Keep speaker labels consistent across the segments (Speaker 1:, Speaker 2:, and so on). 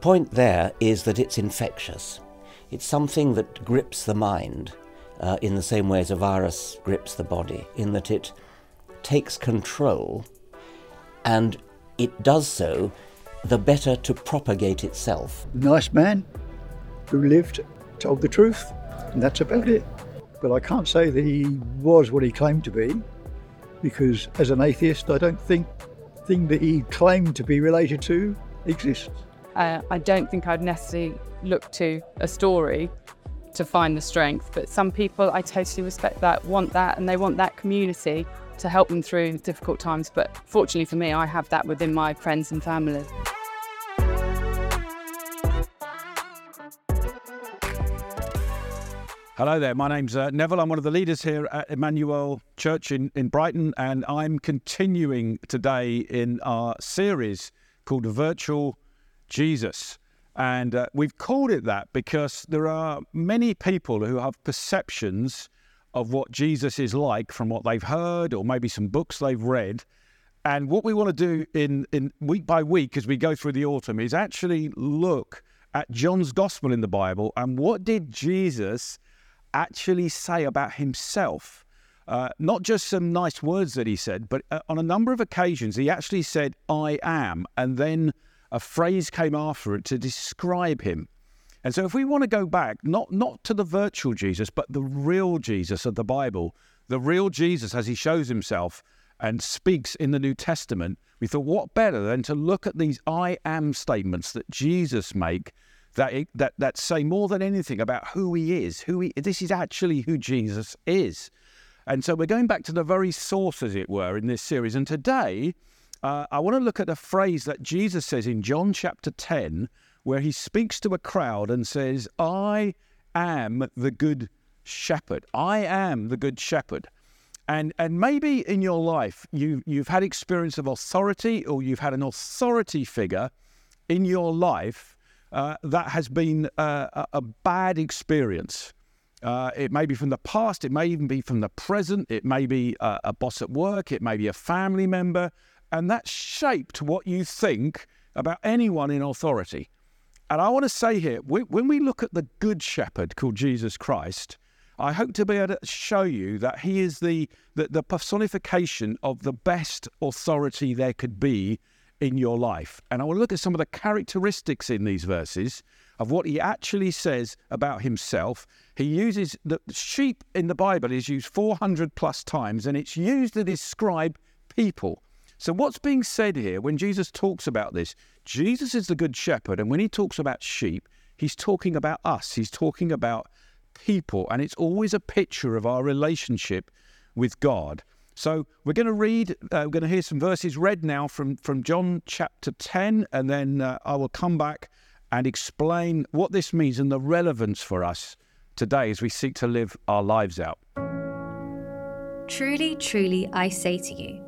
Speaker 1: point there is that it's infectious. It's something that grips the mind uh, in the same way as a virus grips the body, in that it takes control and it does so the better to propagate itself.
Speaker 2: Nice man who lived, told the truth, and that's about it. But I can't say that he was what he claimed to be, because as an atheist, I don't think the thing that he claimed to be related to exists.
Speaker 3: Uh, I don't think I'd necessarily look to a story to find the strength, but some people I totally respect that, want that, and they want that community to help them through difficult times. But fortunately for me, I have that within my friends and family.
Speaker 4: Hello there, my name's uh, Neville. I'm one of the leaders here at Emmanuel Church in, in Brighton, and I'm continuing today in our series called Virtual Jesus. And uh, we've called it that because there are many people who have perceptions of what Jesus is like from what they've heard or maybe some books they've read. And what we want to do in, in week by week as we go through the autumn is actually look at John's gospel in the Bible and what did Jesus actually say about himself. Uh, not just some nice words that he said, but uh, on a number of occasions he actually said, I am, and then a phrase came after it to describe him. And so if we want to go back, not, not to the virtual Jesus, but the real Jesus of the Bible, the real Jesus as he shows himself and speaks in the New Testament, we thought, what better than to look at these I am statements that Jesus make that that that say more than anything about who he is. Who he this is actually who Jesus is. And so we're going back to the very source, as it were, in this series. And today, uh, I want to look at a phrase that Jesus says in John chapter 10, where he speaks to a crowd and says, I am the good shepherd. I am the good shepherd. And, and maybe in your life, you, you've had experience of authority or you've had an authority figure in your life uh, that has been uh, a, bad experience. Uh, it may be from the past, it may even be from the present, it may be a, a boss at work, it may be a family member, and that shaped what you think about anyone in authority. And I want to say here, when we look at the Good Shepherd called Jesus Christ, I hope to be able to show you that he is the, the, the personification of the best authority there could be in your life. And I want to look at some of the characteristics in these verses of what he actually says about himself. He uses the sheep in the Bible is used 400 plus times and it's used to describe people. So what's being said here when Jesus talks about this? Jesus is the good shepherd and when he talks about sheep, he's talking about us. He's talking about people and it's always a picture of our relationship with God. So we're going to read, uh, we're going to hear some verses read now from, from John chapter 10, and then uh, I will come back and explain what this means and the relevance for us today as we seek to live our lives out.
Speaker 5: Truly, truly, I say to you,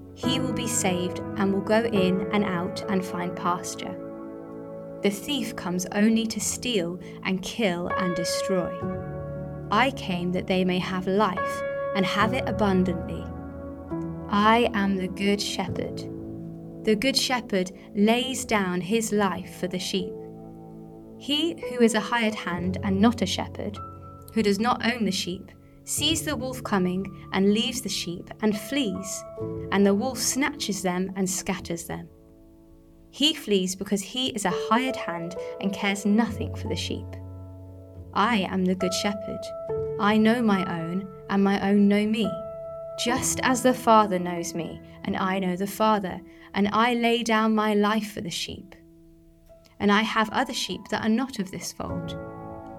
Speaker 5: he will be saved and will go in and out and find pasture. The thief comes only to steal and kill and destroy. I came that they may have life and have it abundantly. I am the Good Shepherd. The Good Shepherd lays down his life for the sheep. He who is a hired hand and not a shepherd, who does not own the sheep, sees the wolf coming and leaves the sheep and flees, and the wolf snatches them and scatters them. He flees because he is a hired hand and cares nothing for the sheep. I am the Good Shepherd. I know my own, and my own know me. Just as the Father knows me, and I know the Father, and I lay down my life for the sheep. And I have other sheep that are not of this fold.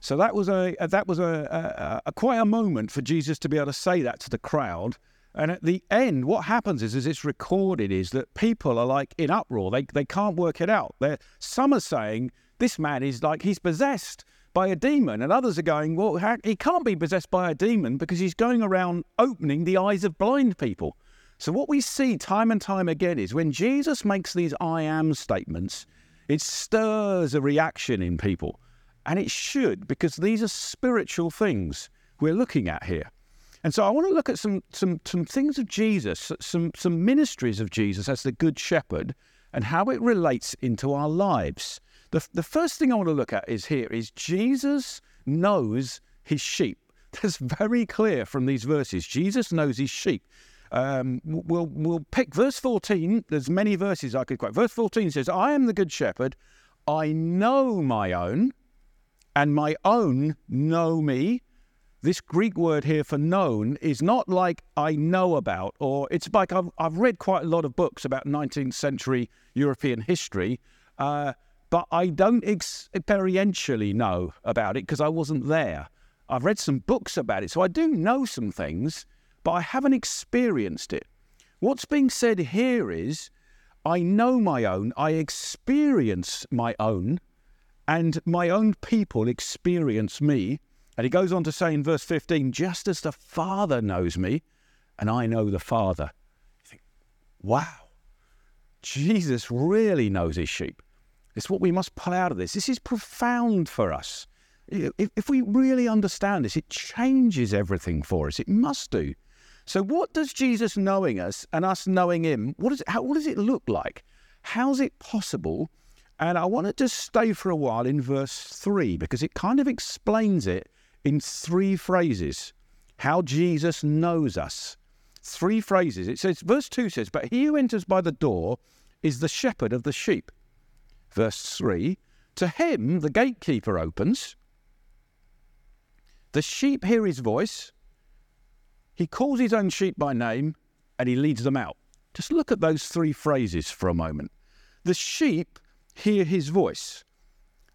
Speaker 4: So that was a uh, that was a, a, a, quite a moment for Jesus to be able to say that to the crowd. And at the end, what happens is, as it's recorded, is that people are like in uproar. They they can't work it out. They're, some are saying this man is like he's possessed by a demon, and others are going, well, how, he can't be possessed by a demon because he's going around opening the eyes of blind people. So what we see time and time again is when Jesus makes these I am statements, it stirs a reaction in people. And it should, because these are spiritual things we're looking at here. And so I want to look at some, some, some things of Jesus, some, some ministries of Jesus as the Good Shepherd, and how it relates into our lives. The, the first thing I want to look at is here is Jesus knows his sheep. That's very clear from these verses. Jesus knows his sheep. Um, we'll, we'll pick verse 14. There's many verses I could quote. Verse 14 says, I am the good shepherd. I know my own, and my own know me. This Greek word here for known is not like I know about, or it's like I've, I've read quite a lot of books about 19th century European history, uh, but I don't experientially know about it because I wasn't there. I've read some books about it, so I do know some things, but I haven't experienced it. What's being said here is I know my own, I experience my own, and my own people experience me. And he goes on to say in verse 15, just as the Father knows me, and I know the Father. You think, wow, Jesus really knows his sheep. It's what we must pull out of this. This is profound for us. If, if we really understand this, it changes everything for us. It must do. So, what does Jesus knowing us and us knowing him, what, is how, what does it look like? How's it possible and I want to stay for a while in verse 3 because it kind of explains it in three phrases how Jesus knows us. Three phrases. It says, verse 2 says, But he who enters by the door is the shepherd of the sheep. Verse 3 To him the gatekeeper opens. The sheep hear his voice. He calls his own sheep by name and he leads them out. Just look at those three phrases for a moment. The sheep hear his voice.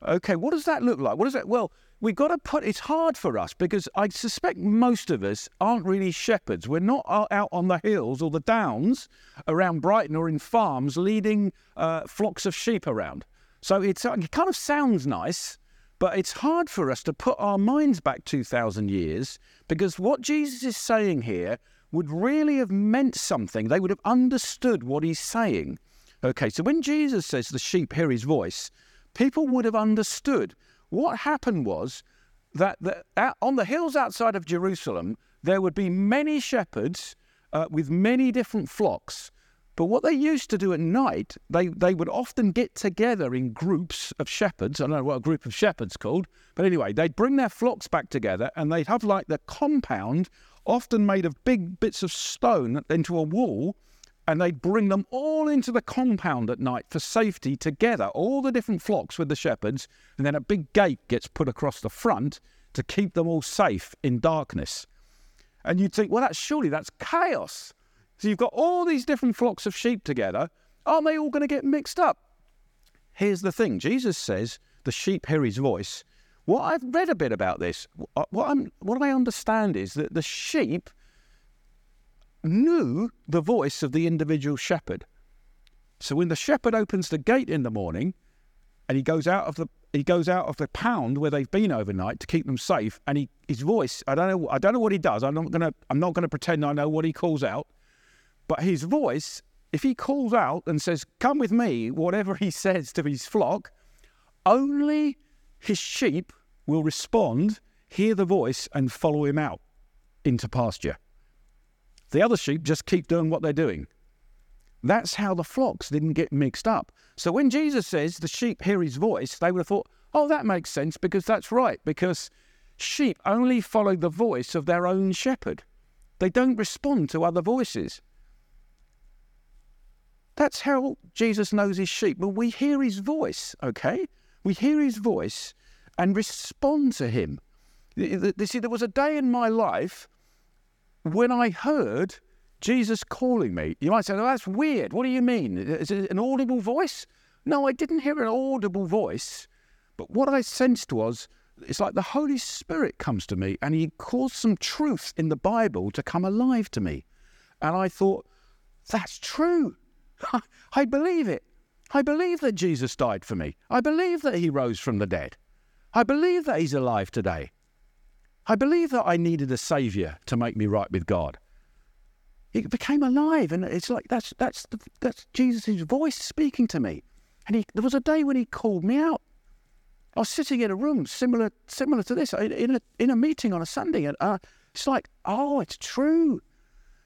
Speaker 4: Okay, what does that look like? What is that? Well, we've got to put it's hard for us because I suspect most of us aren't really shepherds. We're not out on the hills or the downs around Brighton or in farms leading uh, flocks of sheep around. So it's, it kind of sounds nice, but it's hard for us to put our minds back 2,000 years because what Jesus is saying here would really have meant something. They would have understood what he's saying. Okay, so when Jesus says the sheep hear his voice, people would have understood. What happened was that the, on the hills outside of Jerusalem, there would be many shepherds uh, with many different flocks. But what they used to do at night, they, they would often get together in groups of shepherds. I don't know what a group of shepherds called, but anyway, they'd bring their flocks back together and they'd have like the compound, often made of big bits of stone, into a wall and they'd bring them all into the compound at night for safety together, all the different flocks with the shepherds, and then a big gate gets put across the front to keep them all safe in darkness. And you'd think, well, that's surely that's chaos. So you've got all these different flocks of sheep together. Aren't they all going to get mixed up? Here's the thing Jesus says the sheep hear his voice. What I've read a bit about this, uh, what, I'm, what I understand is that the sheep knew the voice of the individual shepherd. So when the shepherd opens the gate in the morning and he goes out of the he goes out of the pound where they've been overnight to keep them safe and he his voice I don't know I don't know what he does. I'm not gonna I'm not gonna pretend I know what he calls out. But his voice, if he calls out and says, Come with me, whatever he says to his flock, only his sheep will respond hear the voice and follow him out into pasture. The other sheep just keep doing what they're doing. That's how the flocks didn't get mixed up. So when Jesus says the sheep hear his voice, they would have thought, oh, that makes sense because that's right, because sheep only follow the voice of their own shepherd. They don't respond to other voices. That's how Jesus knows his sheep. Well, we hear his voice, okay? We hear his voice and respond to him. You see, there was a day in my life when I heard Jesus calling me. You might say, oh, that's weird. What do you mean? Is it an audible voice? No, I didn't hear an audible voice. But what I sensed was it's like the Holy Spirit comes to me and he caused some truth in the Bible to come alive to me. And I thought, that's true. I believe it. I believe that Jesus died for me. I believe that he rose from the dead. I believe that he's alive today. I believe that I needed a saviour to make me right with God. It became alive, and it's like that's that's that's Jesus' voice speaking to me. And he, there was a day when he called me out. I was sitting in a room similar similar to this in a in a meeting on a Sunday, and uh, it's like, oh, it's true.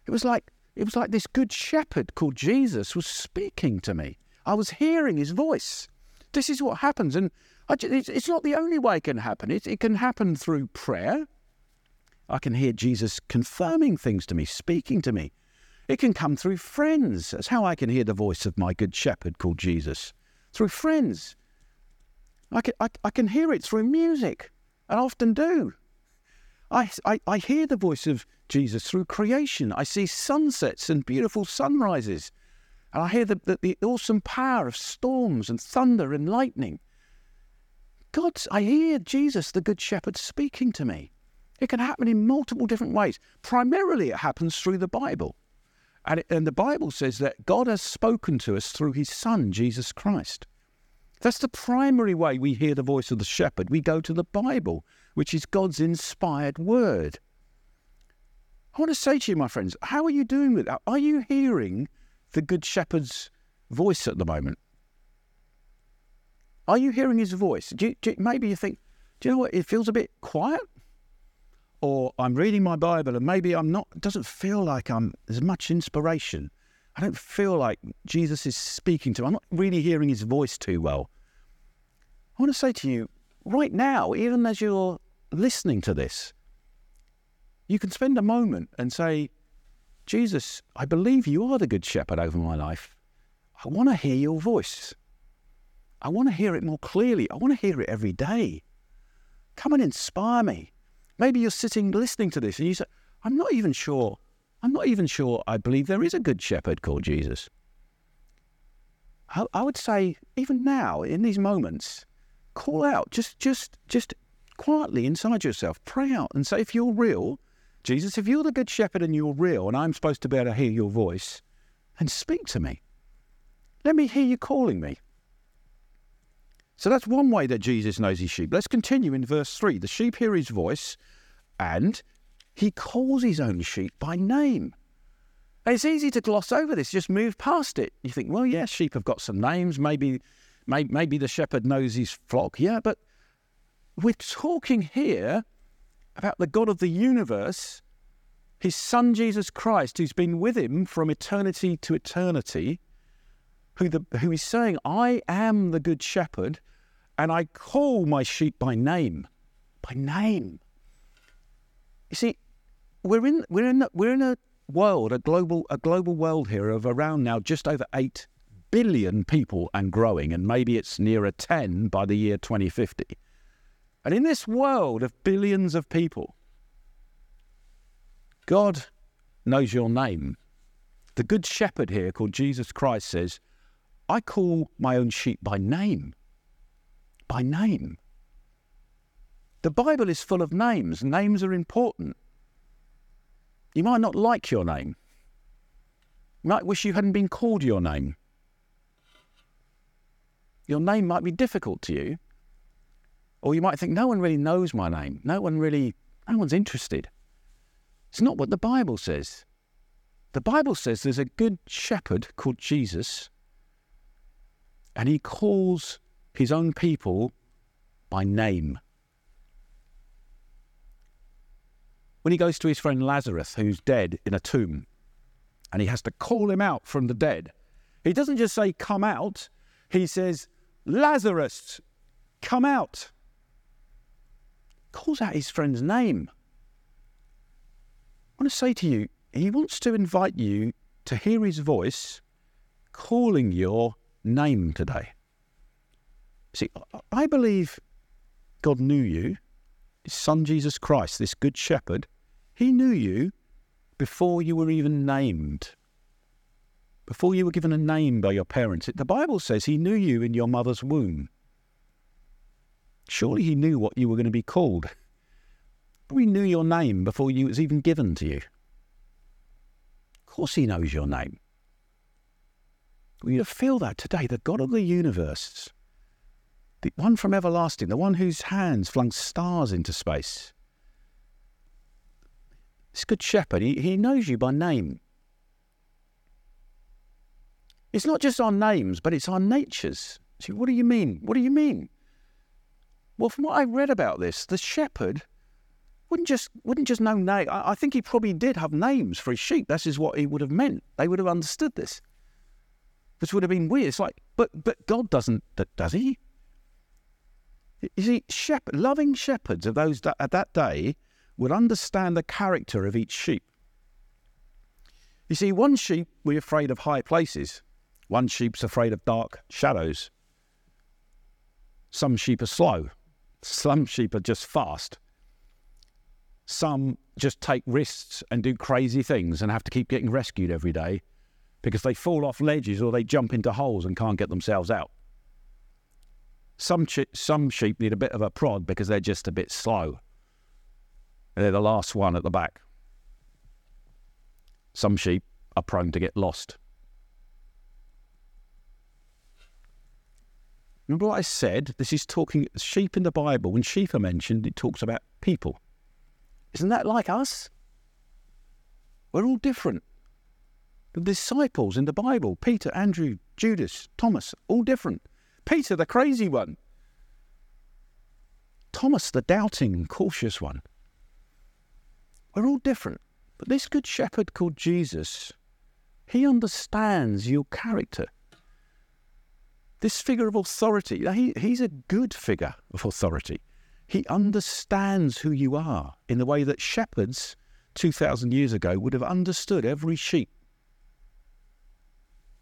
Speaker 4: It was like it was like this good shepherd called Jesus was speaking to me. I was hearing his voice. This is what happens, and it's not the only way it can happen. It, can happen through prayer. I can hear Jesus confirming things to me, speaking to me. It can come through friends. That's how I can hear the voice of my good shepherd called Jesus. Through friends. I can, I, I can hear it through music, and often do. I, I, I hear the voice of Jesus through creation. I see sunsets and beautiful sunrises. And I hear the, the, the awesome power of storms and thunder and lightning. God's, I hear Jesus, the Good Shepherd, speaking to me. It can happen in multiple different ways. Primarily, it happens through the Bible. And, it, and the Bible says that God has spoken to us through his Son, Jesus Christ. That's the primary way we hear the voice of the shepherd. We go to the Bible, which is God's inspired word. I want to say to you, my friends, how are you doing with that? Are you hearing the Good Shepherd's voice at the moment? Are you hearing his voice? Do you, do maybe you think, do you know what? It feels a bit quiet. Or I'm reading my Bible and maybe I'm not, it doesn't feel like I'm, there's much inspiration. I don't feel like Jesus is speaking to me. I'm not really hearing his voice too well. I want to say to you, right now, even as you're listening to this, you can spend a moment and say, Jesus, I believe you are the good shepherd over my life. I want to hear your voice. I want to hear it more clearly. I want to hear it every day. Come and inspire me. Maybe you're sitting listening to this and you say, I'm not even sure I'm not even sure I believe there is a good shepherd called Jesus. I, I would say, even now, in these moments, call out, just, just, just quietly inside yourself, pray out and say, if you're real, Jesus, if you're the good shepherd and you're real, and I'm supposed to be able to hear your voice, then speak to me. Let me hear you calling me. So that's one way that Jesus knows his sheep. Let's continue in verse 3. The sheep hear his voice, and he calls his own sheep by name. And it's easy to gloss over this, just move past it. You think, well, yeah, sheep have got some names. Maybe, maybe, maybe the shepherd knows his flock. Yeah, but we're talking here about the God of the universe, his son Jesus Christ, who's been with him from eternity to eternity, who, the, who is saying, I am the good shepherd, and I call my sheep by name. By name. You see, we're in we're in we're in a world, a global a global world here of around now just over eight billion people and growing, and maybe it's nearer ten by the year 2050. And in this world of billions of people, God knows your name. The Good Shepherd here, called Jesus Christ, says, I call my own sheep by name. By name. The Bible is full of names. Names are important. You might not like your name. You might wish you hadn't been called your name. Your name might be difficult to you. Or you might think, no one really knows my name. No one really, no one's interested. It's not what the Bible says. The Bible says there's a good shepherd called Jesus, and he calls his own people by name. when he goes to his friend Lazarus, who's dead in a tomb, and he has to call him out from the dead, he doesn't just say, Come out, he says, Lazarus, come out. Calls out his friend's name. I want to say to you, he wants to invite you to hear his voice calling your name today. See, I believe God knew you, his son Jesus Christ, this good shepherd, he knew you before you were even named before you were given a name by your parents. The Bible says he knew you in your mother's womb. Surely he knew what you were going to be called. He knew your name before you was even given to you. Of course he knows your name. We feel that today. The God of the universe, the one from everlasting, the one whose hands flung stars into space. This good shepherd, he, he knows you by name. It's not just our names, but it's our natures. See, what do you mean? What do you mean? Well, from what I read about this, the shepherd wouldn't just wouldn't just know name. I, I think he probably did have names for his sheep. That is what he would have meant. They would have understood this. This would have been weird. It's like, but but God doesn't, does he? You see, shepherd, loving shepherds of those at that day would understand the character of each sheep. You see, one sheep we're afraid of high places, one sheep's afraid of dark shadows. Some sheep are slow. Some sheep are just fast. Some just take risks and do crazy things and have to keep getting rescued every day because they fall off ledges or they jump into holes and can't get themselves out. Some, some sheep need a bit of a prod because they're just a bit slow. They're the last one at the back. Some sheep are prone to get lost. Remember what I said? This is talking sheep in the Bible. When sheep are mentioned, it talks about people. Isn't that like us? We're all different. The disciples in the Bible Peter, Andrew, Judas, Thomas, all different. Peter, the crazy one. Thomas, the doubting, cautious one. We're all different. But this good shepherd called Jesus, he understands your character. This figure of authority, he, he's a good figure of authority. He understands who you are in the way that shepherds 2,000 years ago would have understood every sheep.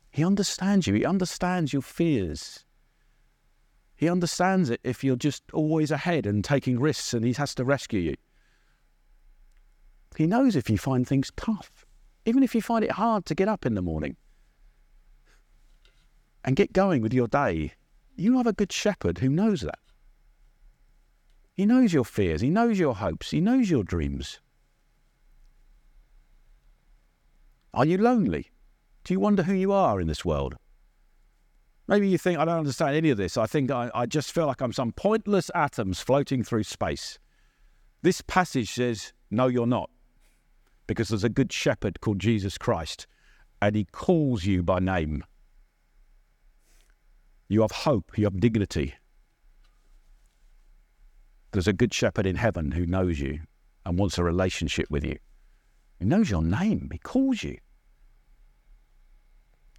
Speaker 4: He understands you. He understands your fears. He understands it if you're just always ahead and taking risks and he has to rescue you. He knows if you find things tough, even if you find it hard to get up in the morning and get going with your day, you have a good shepherd who knows that. He knows your fears, he knows your hopes, he knows your dreams. Are you lonely? Do you wonder who you are in this world? Maybe you think, I don't understand any of this. I think I, I just feel like I'm some pointless atoms floating through space. This passage says, No, you're not. Because there's a good shepherd called Jesus Christ, and he calls you by name. You have hope, you have dignity. There's a good shepherd in heaven who knows you and wants a relationship with you. He knows your name, he calls you.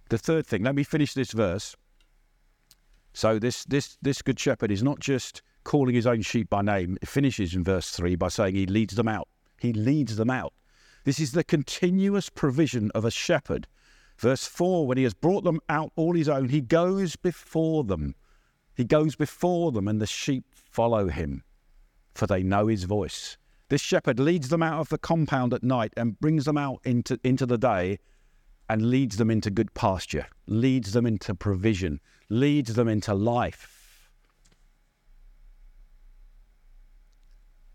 Speaker 4: The third thing, let me finish this verse. So this this this good shepherd is not just calling his own sheep by name. It finishes in verse 3 by saying he leads them out. He leads them out. This is the continuous provision of a shepherd Verse 4 When he has brought them out all his own, he goes before them. He goes before them, and the sheep follow him, for they know his voice. This shepherd leads them out of the compound at night and brings them out into, into the day and leads them into good pasture, leads them into provision, leads them into life.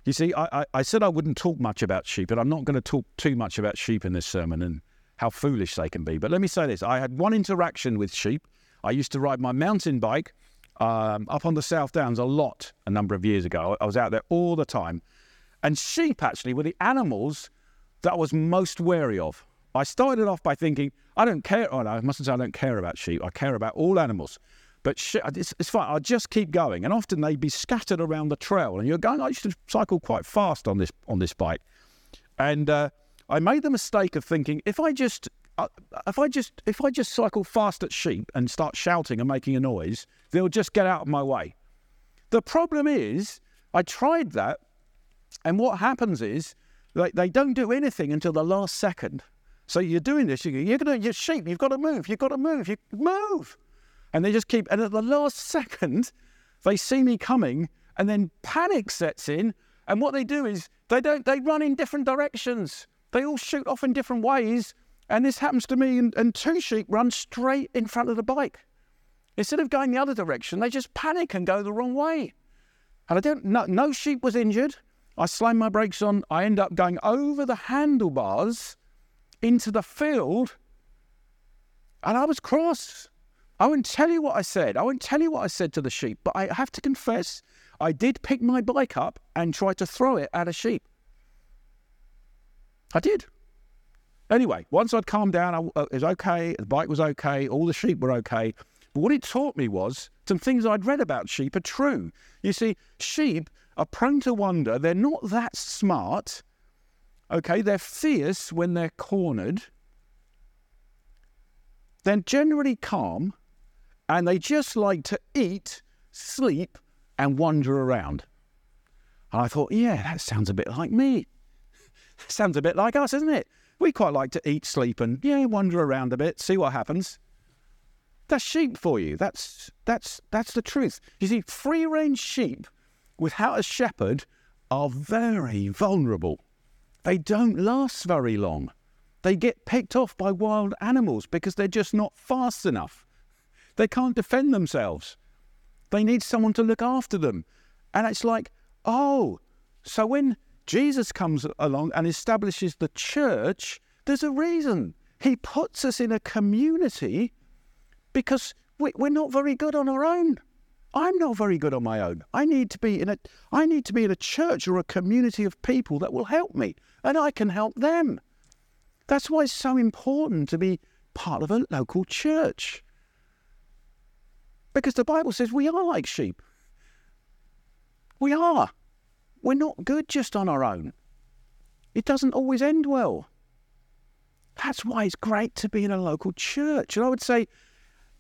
Speaker 4: You see, I, I, I said I wouldn't talk much about sheep, and I'm not going to talk too much about sheep in this sermon. And how foolish they can be. But let me say this I had one interaction with sheep. I used to ride my mountain bike um, up on the South Downs a lot a number of years ago. I was out there all the time. And sheep actually were the animals that I was most wary of. I started off by thinking, I don't care. Oh, no, I mustn't say I don't care about sheep. I care about all animals. But it's, it's fine. I'll just keep going. And often they'd be scattered around the trail. And you're going, I used to cycle quite fast on this on this bike. And uh, I made the mistake of thinking if I just uh, if I just if I just cycle fast at sheep and start shouting and making a noise, they'll just get out of my way. The problem is, I tried that, and what happens is they don't do anything until the last second. So you're doing this, you're, going to, you're sheep, you've got to move, you've got to move, you move. And they just keep, and at the last second, they see me coming, and then panic sets in. And what they do is they don't, they run in different directions. They all shoot off in different ways. And this happens to me, and, and two sheep run straight in front of the bike. Instead of going the other direction, they just panic and go the wrong way. And I don't, no, no sheep was injured. I slammed my brakes on. I end up going over the handlebars into the field, and I was cross. I won't tell you what I said. I won't tell you what I said to the sheep, but I have to confess, I did pick my bike up and try to throw it at a sheep. I did. Anyway, once I'd calmed down, I, uh, it was okay. The bike was okay. All the sheep were okay. But what it taught me was some things I'd read about sheep are true. You see, sheep are prone to wander. They're not that smart. Okay, they're fierce when they're cornered. They're generally calm, and they just like to eat, sleep, and wander around. And I thought, yeah, that sounds a bit like me. sounds a bit like us, isn't it? We quite like to eat, sleep, and yeah, wander around a bit, see what happens. That's sheep for you. That's that's that's the truth. You see, free range sheep without a shepherd are very vulnerable. They don't last very long. They get picked off by wild animals because they're just not fast enough. They can't defend themselves. They need someone to look after them. And it's like, oh, so when Jesus comes along and establishes the church, there's a reason. He puts us in a community because we're not very good on our own. I'm not very good on my own. I need to be in a I need to be in a church or a community of people that will help me and I can help them. That's why it's so important to be part of a local church. Because the Bible says we are like sheep. We are. We're not good just on our own. It doesn't always end well. That's why it's great to be in a local church. And I would say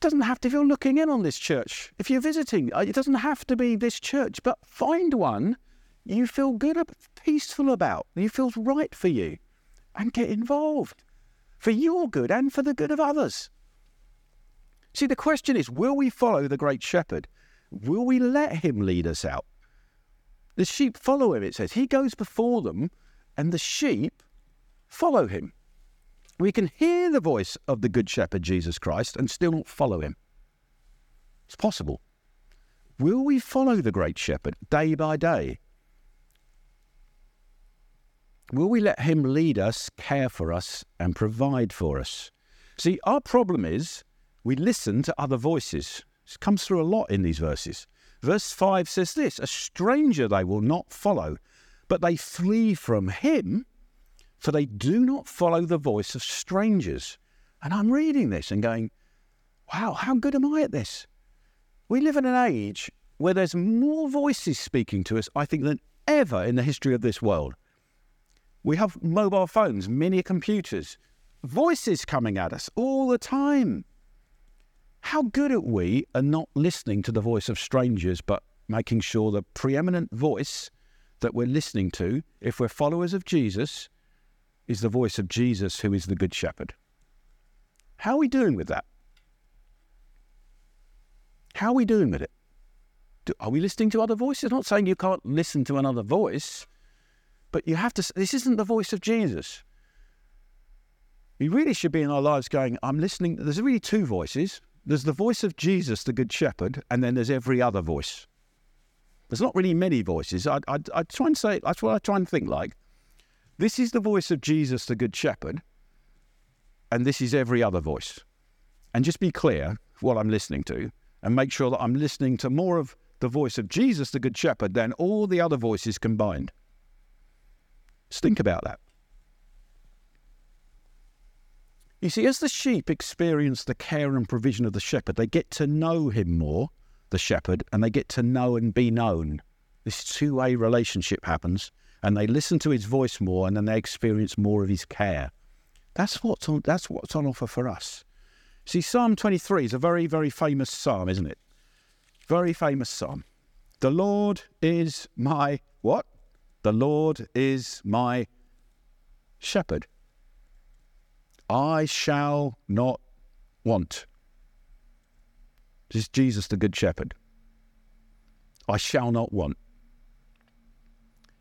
Speaker 4: doesn't have to, if you're looking in on this church, if you're visiting, uh, it doesn't have to be this church, but find one you feel good, peaceful about, you feels right for you, and get involved for your good and for the good of others. See, the question is will we follow the great shepherd? Will we let him lead us out? The sheep follow him, it says. He goes before them, and the sheep follow him. We can hear the voice of the Good Shepherd, Jesus Christ, and still not follow him. It's possible. Will we follow the Great Shepherd day by day? Will we let him lead us, care for us, and provide for us? See, our problem is we listen to other voices. This comes through a lot in these verses. Verse 5 says this A stranger they will not follow, but they flee from him for they do not follow the voice of strangers. And I'm reading this and going, wow, how good am I at this? We live in an age where there's more voices speaking to us, I think, than ever in the history of this world. We have mobile phones, mini computers, voices coming at us all the time. How good are we at not listening to the voice of strangers, but making sure the preeminent voice that we're listening to, if we're followers of Jesus, is the voice of Jesus, who is the Good Shepherd. How are we doing with that? How are we doing with it? Do, are we listening to other voices? I'm not saying you can't listen to another voice, but you have to. This isn't the voice of Jesus. We really should be in our lives going, I'm listening. There's really two voices. There's the voice of Jesus, the Good Shepherd, and then there's every other voice. There's not really many voices. I, I, I try and say, that's what I try and think like. This is the voice of Jesus, the Good Shepherd, and this is every other voice. And just be clear what I'm listening to, and make sure that I'm listening to more of the voice of Jesus, the Good Shepherd, than all the other voices combined. Just think about that. You see, as the sheep experience the care and provision of the shepherd, they get to know him more, the shepherd, and they get to know and be known. This two way relationship happens and they listen to his voice more and then they experience more of his care. That's what's on, that's what's on offer for us. See, Psalm 23 is a very, very famous psalm, isn't it? Very famous psalm. The Lord is my what? The Lord is my shepherd. I shall not want. This is Jesus, the Good Shepherd. I shall not want.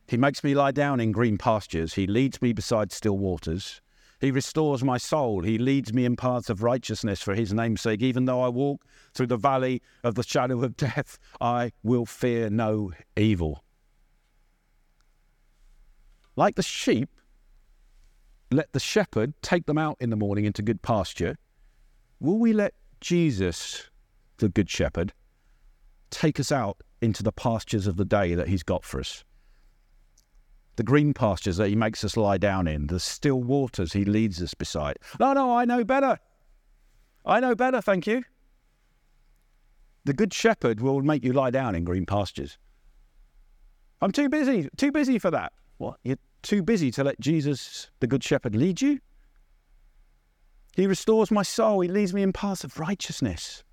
Speaker 4: He makes me lie down in green pastures. He leads me beside still waters. He restores my soul. He leads me in paths of righteousness for his name's sake. Even though I walk through the valley of the shadow of death, I will fear no evil. Like the sheep, let the shepherd take them out in the morning into good pasture. Will we let Jesus, the good shepherd, take us out into the pastures of the day that he's got for us? The green pastures that he makes us lie down in, the still waters he leads us beside. No, no, I know better. I know better, thank you. The good shepherd will make you lie down in green pastures. I'm too busy, too busy for that. What? You're too busy to let Jesus, the good shepherd, lead you? He restores my soul. He leads me in paths of righteousness.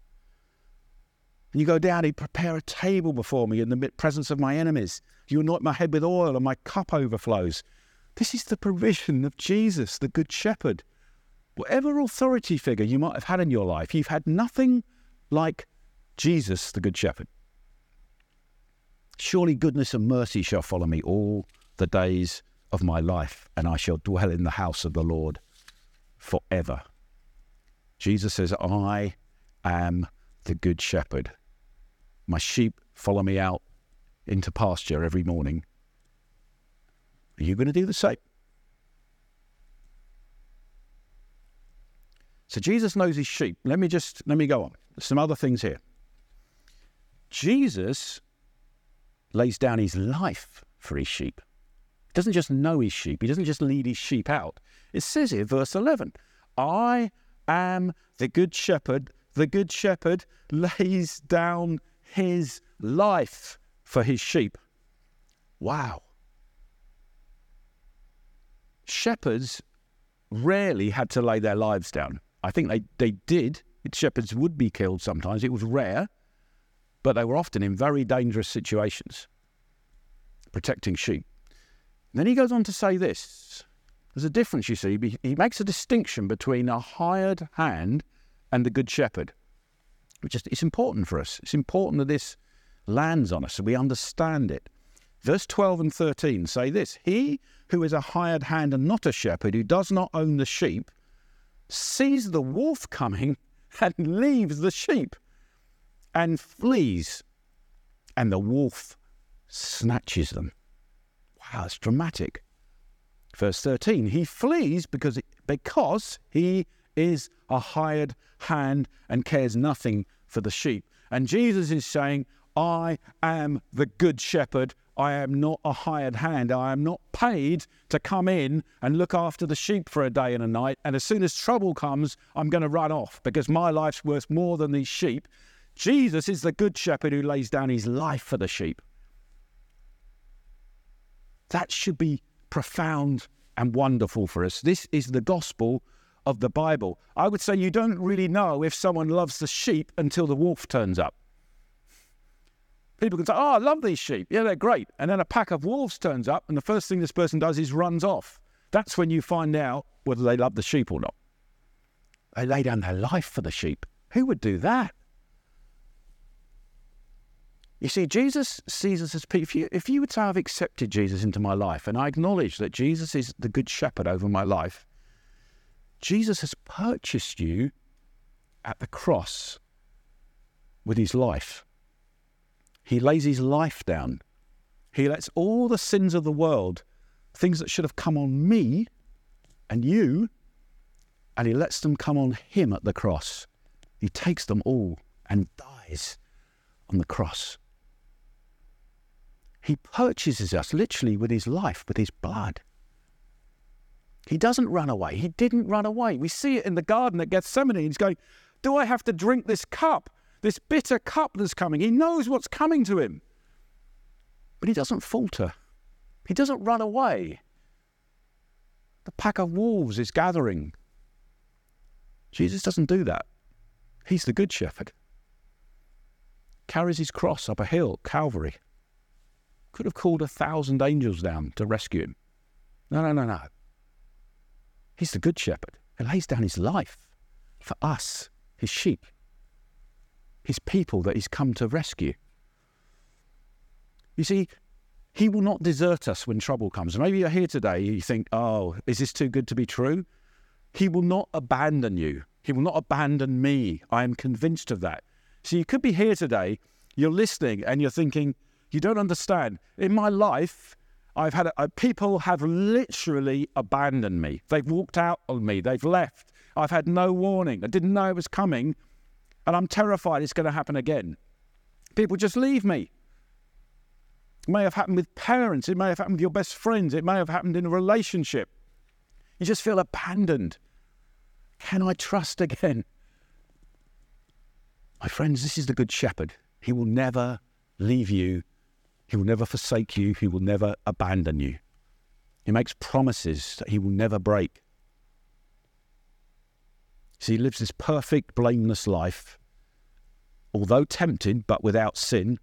Speaker 4: And you go down, He prepare a table before me in the presence of my enemies. You anoint my head with oil, and my cup overflows. This is the provision of Jesus, the Good Shepherd. Whatever authority figure you might have had in your life, you've had nothing like Jesus, the Good Shepherd. Surely goodness and mercy shall follow me all the days of my life, and I shall dwell in the house of the Lord forever. Jesus says, I am the Good Shepherd. My sheep follow me out into pasture every morning. Are you going to do the same? So Jesus knows his sheep. Let me just let me go on. There's some other things here. Jesus lays down his life for his sheep. He doesn't just know his sheep, he doesn't just lead his sheep out. It says here, verse 11, I am the good shepherd. The good shepherd lays down his life for his sheep. Wow. Shepherds rarely had to lay their lives down. I think they, they did. Shepherds would be killed sometimes. It was rare, but they were often in very dangerous situations protecting sheep. then he goes on to say this there's a difference, you see. He makes a distinction between a hired hand and the good shepherd is it's important for us. It's important that this lands on us so we understand it. Verse 12 and 13 say this He who is a hired hand and not a shepherd, who does not own the sheep, sees the wolf coming and leaves the sheep and flees, and the wolf snatches them. Wow, it's dramatic. Verse 13 He flees because, because he is a hired hand and cares nothing for the sheep. And Jesus is saying, I am the good shepherd. I am not a hired hand. I am not paid to come in and look after the sheep for a day and a night. And as soon as trouble comes, I'm going to run off because my life's worth more than these sheep. Jesus is the good shepherd who lays down his life for the sheep. That should be profound and wonderful for us. This is the gospel of the Bible. I would say you don't really know if someone loves the sheep until the wolf turns up. People can say, Oh, I love these sheep. Yeah, they're great. And then a pack of wolves turns up, and the first thing this person does is runs off. That's when you find out whether they love the sheep or not. They lay down their life for the sheep. Who would do that? You see, Jesus sees us as people. If you, if you would say, I've accepted Jesus into my life and I acknowledge that Jesus is the good shepherd over my life, Jesus has purchased you at the cross with his life. He lays his life down. He lets all the sins of the world, things that should have come on me and you, and he lets them come on him at the cross. He takes them all and dies on the cross. He purchases us literally with his life, with his blood. He doesn't run away. He didn't run away. We see it in the garden at Gethsemane. He's going, Do I have to drink this cup, this bitter cup that's coming? He knows what's coming to him. But he doesn't falter. He doesn't run away. The pack of wolves is gathering. Jesus doesn't do that. He's the good shepherd. Carries his cross up a hill, Calvary. Could have called a thousand angels down to rescue him. No, no, no, no. He's the good shepherd. He lays down his life for us, his sheep, his people that he's come to rescue. You see, he will not desert us when trouble comes. Maybe you're here today, you think, oh, is this too good to be true? He will not abandon you. He will not abandon me. I am convinced of that. So you could be here today, you're listening, and you're thinking, you don't understand. In my life, I've had a, people have literally abandoned me. They've walked out on me. They've left. I've had no warning. I didn't know it was coming, and I'm terrified it's going to happen again. People just leave me. It may have happened with parents. It may have happened with your best friends. It may have happened in a relationship. You just feel abandoned. Can I trust again? My friends, this is the Good Shepherd. He will never leave you, He will never forsake you, He will never abandon you. He makes promises that He will never break. See, He lives this perfect, blameless life, although tempted, but without sin,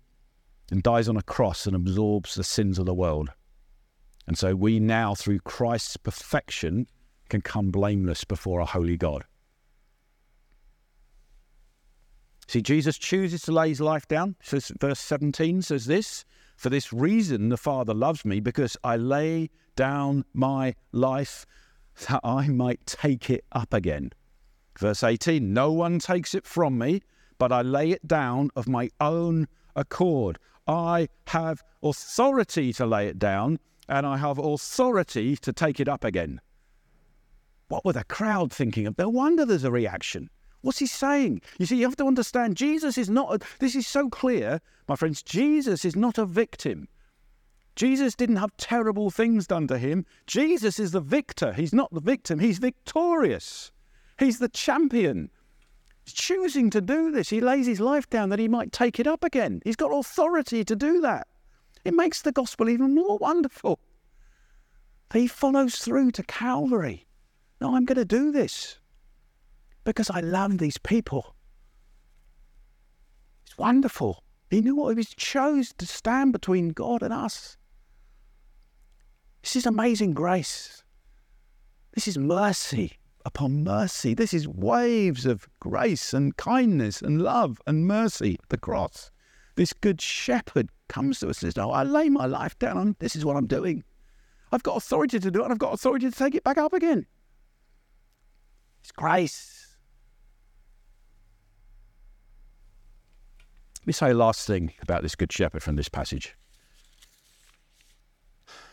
Speaker 4: and dies on a cross and absorbs the sins of the world. And so we now, through Christ's perfection, can come blameless before a holy God. See, Jesus chooses to lay his life down. So verse 17 says this For this reason the Father loves me, because I lay down my life that I might take it up again. Verse 18 No one takes it from me, but I lay it down of my own accord. I have authority to lay it down, and I have authority to take it up again. What were the crowd thinking of? No wonder there's a reaction. What's he saying? You see, you have to understand Jesus is not, a, this is so clear, my friends, Jesus is not a victim. Jesus didn't have terrible things done to him. Jesus is the victor. He's not the victim, he's victorious. He's the champion. He's choosing to do this. He lays his life down that he might take it up again. He's got authority to do that. It makes the gospel even more wonderful. He follows through to Calvary. No, I'm going to do this because I love these people. It's wonderful. He knew what he was chose to stand between God and us. This is amazing grace. This is mercy upon mercy. This is waves of grace and kindness and love and mercy, the cross. This good shepherd comes to us and says, Oh, I lay my life down. this is what I'm doing. I've got authority to do it, and I've got authority to take it back up again. It's grace. Let me say last thing about this good shepherd from this passage.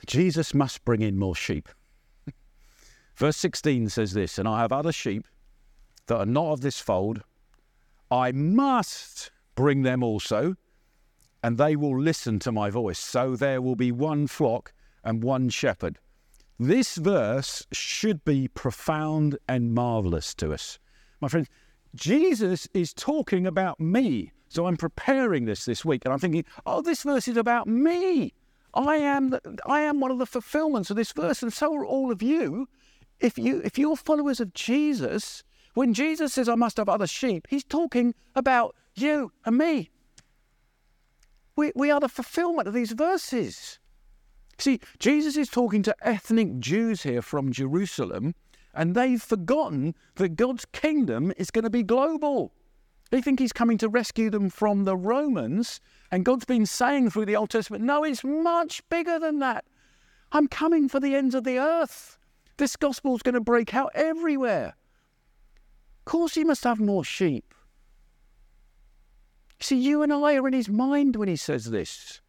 Speaker 4: Jesus must bring in more sheep. Verse 16 says this And I have other sheep that are not of this fold. I must bring them also, and they will listen to my voice. So there will be one flock and one shepherd. This verse should be profound and marvelous to us. My friends, Jesus is talking about me. So I'm preparing this this week and I'm thinking, oh, this verse is about me. I am, the, I am one of the fulfillments of this verse, and so are all of you. If, you. if you're followers of Jesus, when Jesus says, I must have other sheep, he's talking about you and me. We, we are the fulfillment of these verses. See, Jesus is talking to ethnic Jews here from Jerusalem, and they've forgotten that God's kingdom is going to be global. They think he's coming to rescue them from the Romans, and God's been saying through the Old Testament, no, it's much bigger than that. I'm coming for the ends of the earth. This gospel is going to break out everywhere. Of course, he must have more sheep. See, you and I are in his mind when he says this.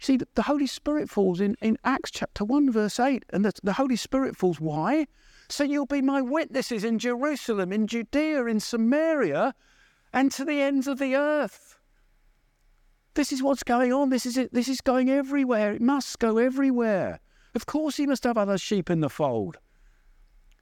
Speaker 4: See, the Holy Spirit falls in, in Acts chapter 1, verse 8. And the, the Holy Spirit falls. Why? So you'll be my witnesses in Jerusalem, in Judea, in Samaria, and to the ends of the earth. This is what's going on. This is it. This is going everywhere. It must go everywhere. Of course, he must have other sheep in the fold.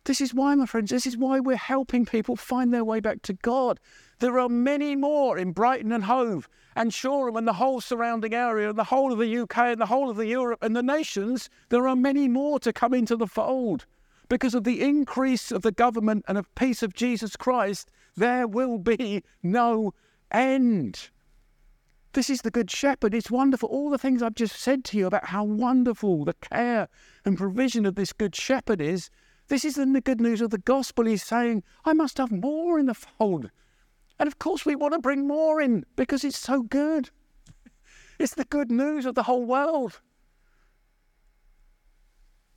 Speaker 4: This is why, my friends, this is why we're helping people find their way back to God. There are many more in Brighton and Hove and Shoreham and the whole surrounding area and the whole of the UK and the whole of the Europe and the nations. There are many more to come into the fold. Because of the increase of the government and of peace of Jesus Christ, there will be no end. This is the Good Shepherd. It's wonderful. All the things I've just said to you about how wonderful the care and provision of this Good Shepherd is. This is the good news of the gospel. He's saying, I must have more in the fold. And of course, we want to bring more in because it's so good. It's the good news of the whole world.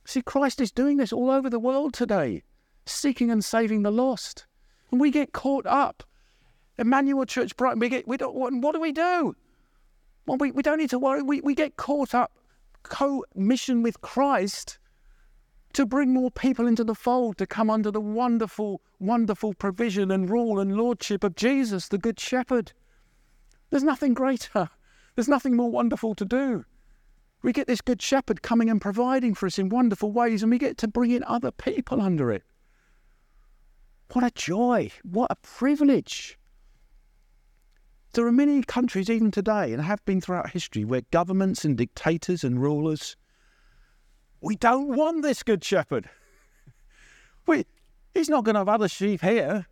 Speaker 4: See, Christ is doing this all over the world today, seeking and saving the lost. And we get caught up. Emmanuel Church Brighton, we get, we don't, what, what do we do? Well, we, we don't need to worry. We, we get caught up co mission with Christ to bring more people into the fold, to come under the wonderful, wonderful provision and rule and lordship of Jesus, the Good Shepherd. There's nothing greater, there's nothing more wonderful to do. We get this Good Shepherd coming and providing for us in wonderful ways, and we get to bring in other people under it. What a joy! What a privilege! There are many countries, even today, and have been throughout history, where governments and dictators and rulers, we don't want this good shepherd. We, he's not going to have other sheep here.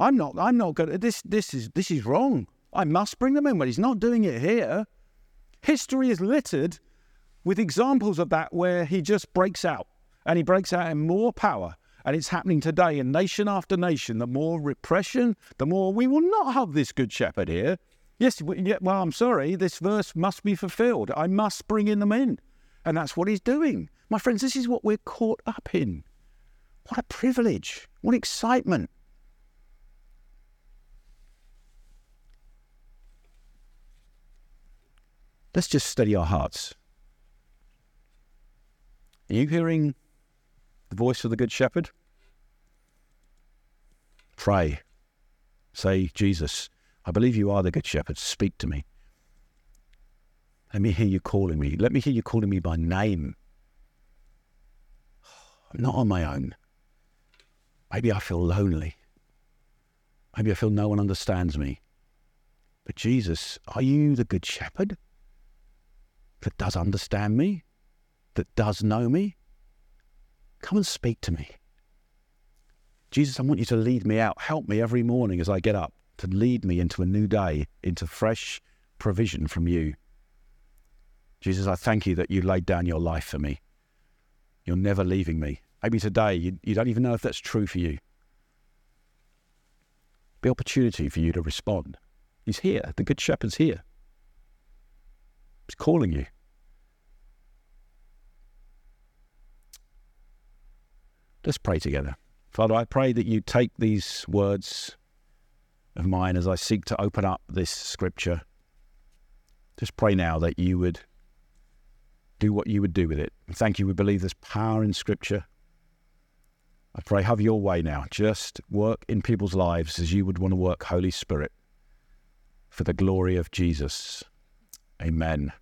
Speaker 4: I'm not. I'm not going. to. This. This is. This is wrong. I must bring them in, but he's not doing it here. History is littered with examples of that where he just breaks out, and he breaks out in more power and it's happening today in nation after nation. The more repression, the more we will not have this good shepherd here. Yes, well, I'm sorry, this verse must be fulfilled. I must bring in them in. And that's what he's doing. My friends, this is what we're caught up in. What a privilege. What excitement. Let's just steady our hearts. Are you hearing the voice of the Good Shepherd? Pray. Say, Jesus, I believe you are the Good Shepherd. Speak to me. Let me hear you calling me. Let me hear you calling me by name. I'm not on my own. Maybe I feel lonely. Maybe I feel no one understands me. But Jesus, are you the Good Shepherd that does understand me, that does know me? Come and speak to me. Jesus, I want you to lead me out. Help me every morning as I get up to lead me into a new day, into fresh provision from you. Jesus, I thank you that you laid down your life for me. You're never leaving me. Maybe today you, you don't even know if that's true for you. Be opportunity for you to respond. He's here. The Good Shepherd's here. He's calling you. Let's pray together. Father, I pray that you take these words of mine as I seek to open up this scripture. Just pray now that you would do what you would do with it. thank you. We believe there's power in scripture. I pray, have your way now. Just work in people's lives as you would want to work, Holy Spirit, for the glory of Jesus. Amen.